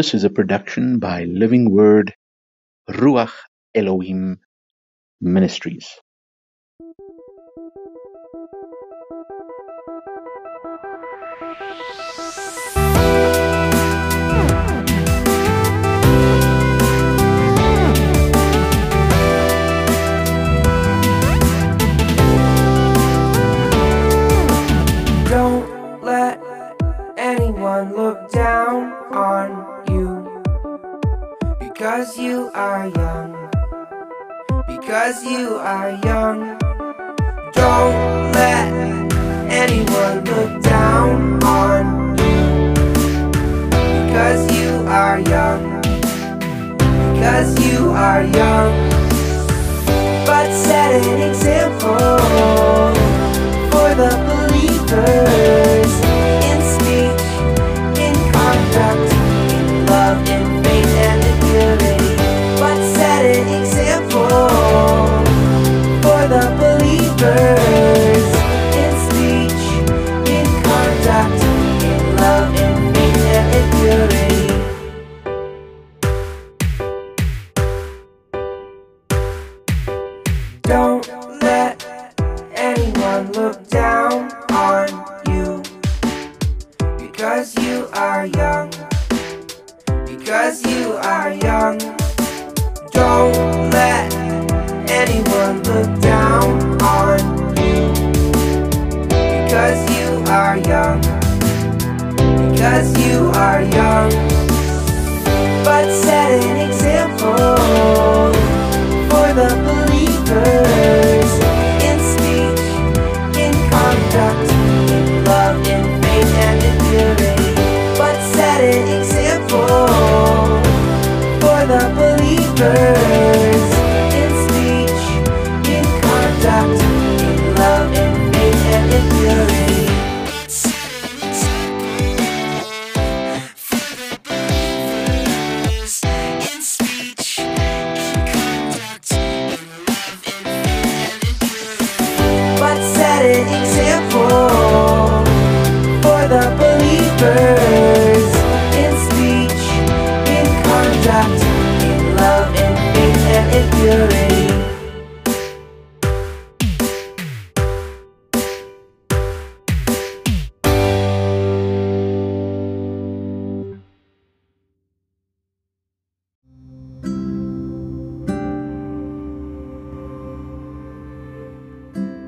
This is a production by Living Word Ruach Elohim Ministries. Because you are young. Don't let anyone look Don't let anyone look down on you because you are young. Because you are young. Don't let anyone look down on you because you are young. Because you are young. But set an example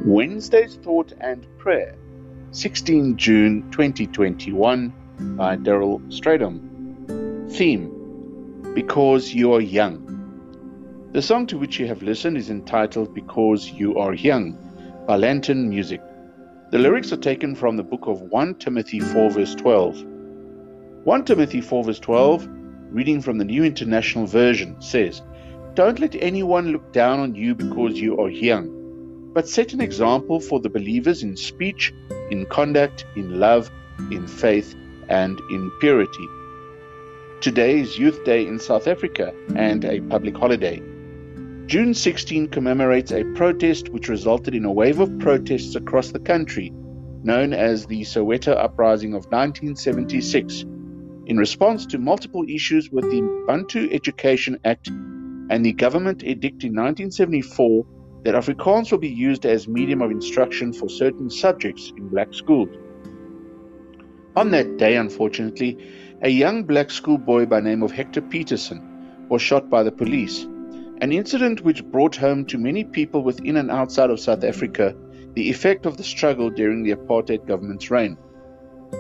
Wednesday's Thought and Prayer, 16 June 2021, by Daryl Stradom. Theme Because You Are Young. The song to which you have listened is entitled Because You Are Young by Lantern Music. The lyrics are taken from the book of 1 Timothy 4, verse 12. 1 Timothy 4, verse 12, reading from the New International Version, says, Don't let anyone look down on you because you are young but set an example for the believers in speech, in conduct, in love, in faith, and in purity. Today is Youth Day in South Africa and a public holiday. June 16 commemorates a protest which resulted in a wave of protests across the country, known as the Soweto Uprising of 1976, in response to multiple issues with the Bantu Education Act and the government edict in 1974 that Afrikaans will be used as medium of instruction for certain subjects in black schools. On that day, unfortunately, a young black schoolboy by name of Hector Pieterson was shot by the police, an incident which brought home to many people within and outside of South Africa the effect of the struggle during the apartheid government's reign.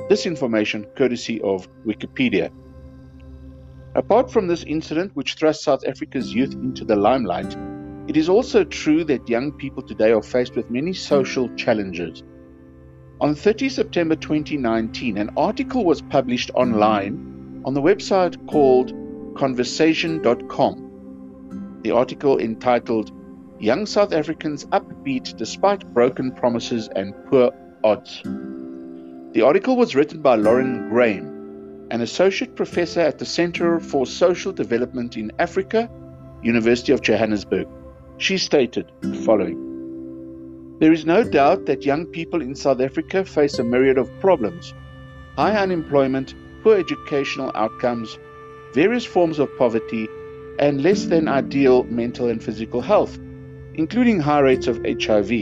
This information courtesy of Wikipedia. Apart from this incident, which thrust South Africa's youth into the limelight, it is also true that young people today are faced with many social challenges. On 30 September 2019, an article was published online on the website called conversation.com. The article entitled Young South Africans Upbeat Despite Broken Promises and Poor Odds. The article was written by Lauren Graham, an associate professor at the Center for Social Development in Africa, University of Johannesburg. She stated the following There is no doubt that young people in South Africa face a myriad of problems high unemployment, poor educational outcomes, various forms of poverty, and less than ideal mental and physical health, including high rates of HIV.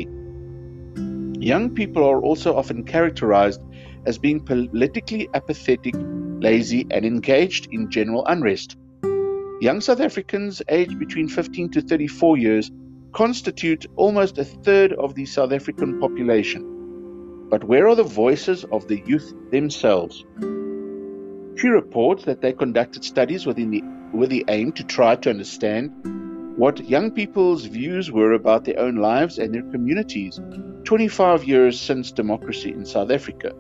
Young people are also often characterized as being politically apathetic, lazy, and engaged in general unrest. Young South Africans aged between 15 to 34 years constitute almost a third of the South African population. But where are the voices of the youth themselves? She reports that they conducted studies within the, with the aim to try to understand what young people's views were about their own lives and their communities 25 years since democracy in South Africa.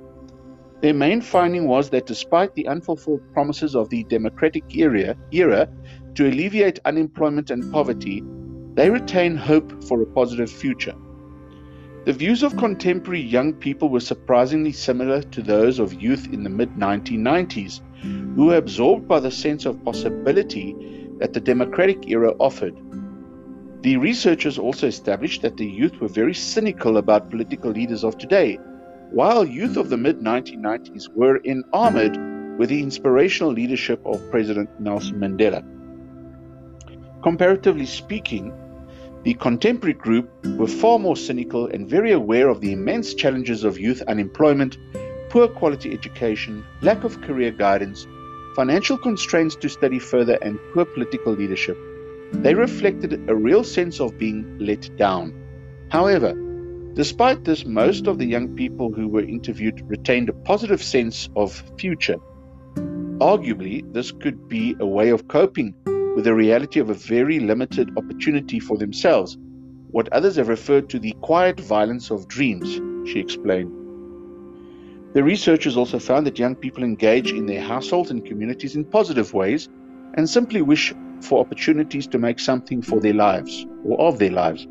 Their main finding was that despite the unfulfilled promises of the democratic era, era to alleviate unemployment and poverty, they retain hope for a positive future. The views of contemporary young people were surprisingly similar to those of youth in the mid 1990s, who were absorbed by the sense of possibility that the democratic era offered. The researchers also established that the youth were very cynical about political leaders of today, while youth of the mid 1990s were enamored with the inspirational leadership of President Nelson Mandela. Comparatively speaking, the contemporary group were far more cynical and very aware of the immense challenges of youth unemployment, poor quality education, lack of career guidance, financial constraints to study further, and poor political leadership. They reflected a real sense of being let down. However, despite this, most of the young people who were interviewed retained a positive sense of future. Arguably, this could be a way of coping with the reality of a very limited opportunity for themselves, what others have referred to the quiet violence of dreams, she explained. The researchers also found that young people engage in their households and communities in positive ways and simply wish for opportunities to make something for their lives or of their lives.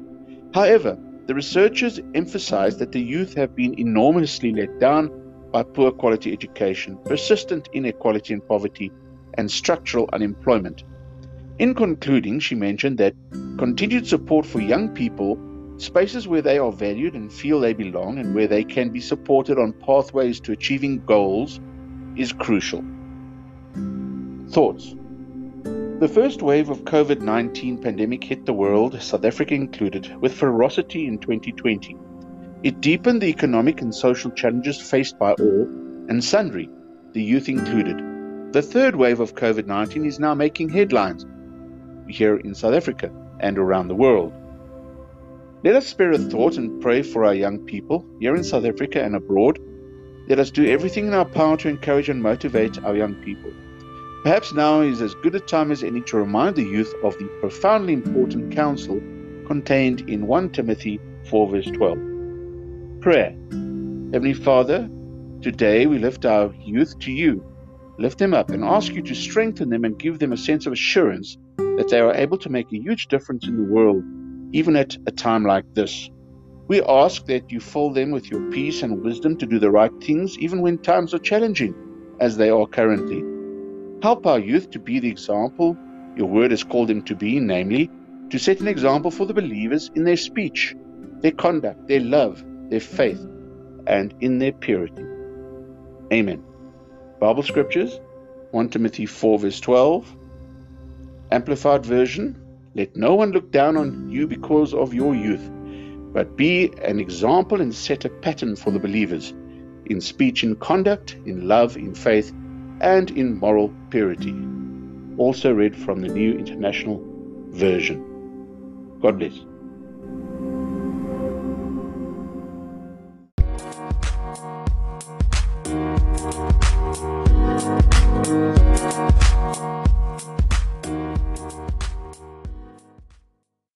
However, the researchers emphasize that the youth have been enormously let down by poor quality education, persistent inequality and poverty, and structural unemployment. In concluding, she mentioned that continued support for young people, spaces where they are valued and feel they belong, and where they can be supported on pathways to achieving goals, is crucial. Thoughts The first wave of COVID 19 pandemic hit the world, South Africa included, with ferocity in 2020. It deepened the economic and social challenges faced by all and sundry, the youth included. The third wave of COVID 19 is now making headlines here in South Africa and around the world. Let us spare a thought and pray for our young people here in South Africa and abroad. Let us do everything in our power to encourage and motivate our young people. Perhaps now is as good a time as any to remind the youth of the profoundly important counsel contained in 1 Timothy 4, verse 12. Prayer. Heavenly Father, today we lift our youth to you. Lift them up and ask you to strengthen them and give them a sense of assurance that they are able to make a huge difference in the world, even at a time like this. We ask that you fill them with your peace and wisdom to do the right things, even when times are challenging, as they are currently. Help our youth to be the example your word has called them to be, namely, to set an example for the believers in their speech, their conduct, their love, their faith, and in their purity. Amen. Bible Scriptures 1 Timothy 4, verse 12. Amplified Version Let no one look down on you because of your youth, but be an example and set a pattern for the believers in speech, in conduct, in love, in faith, and in moral purity. Also read from the New International Version. God bless.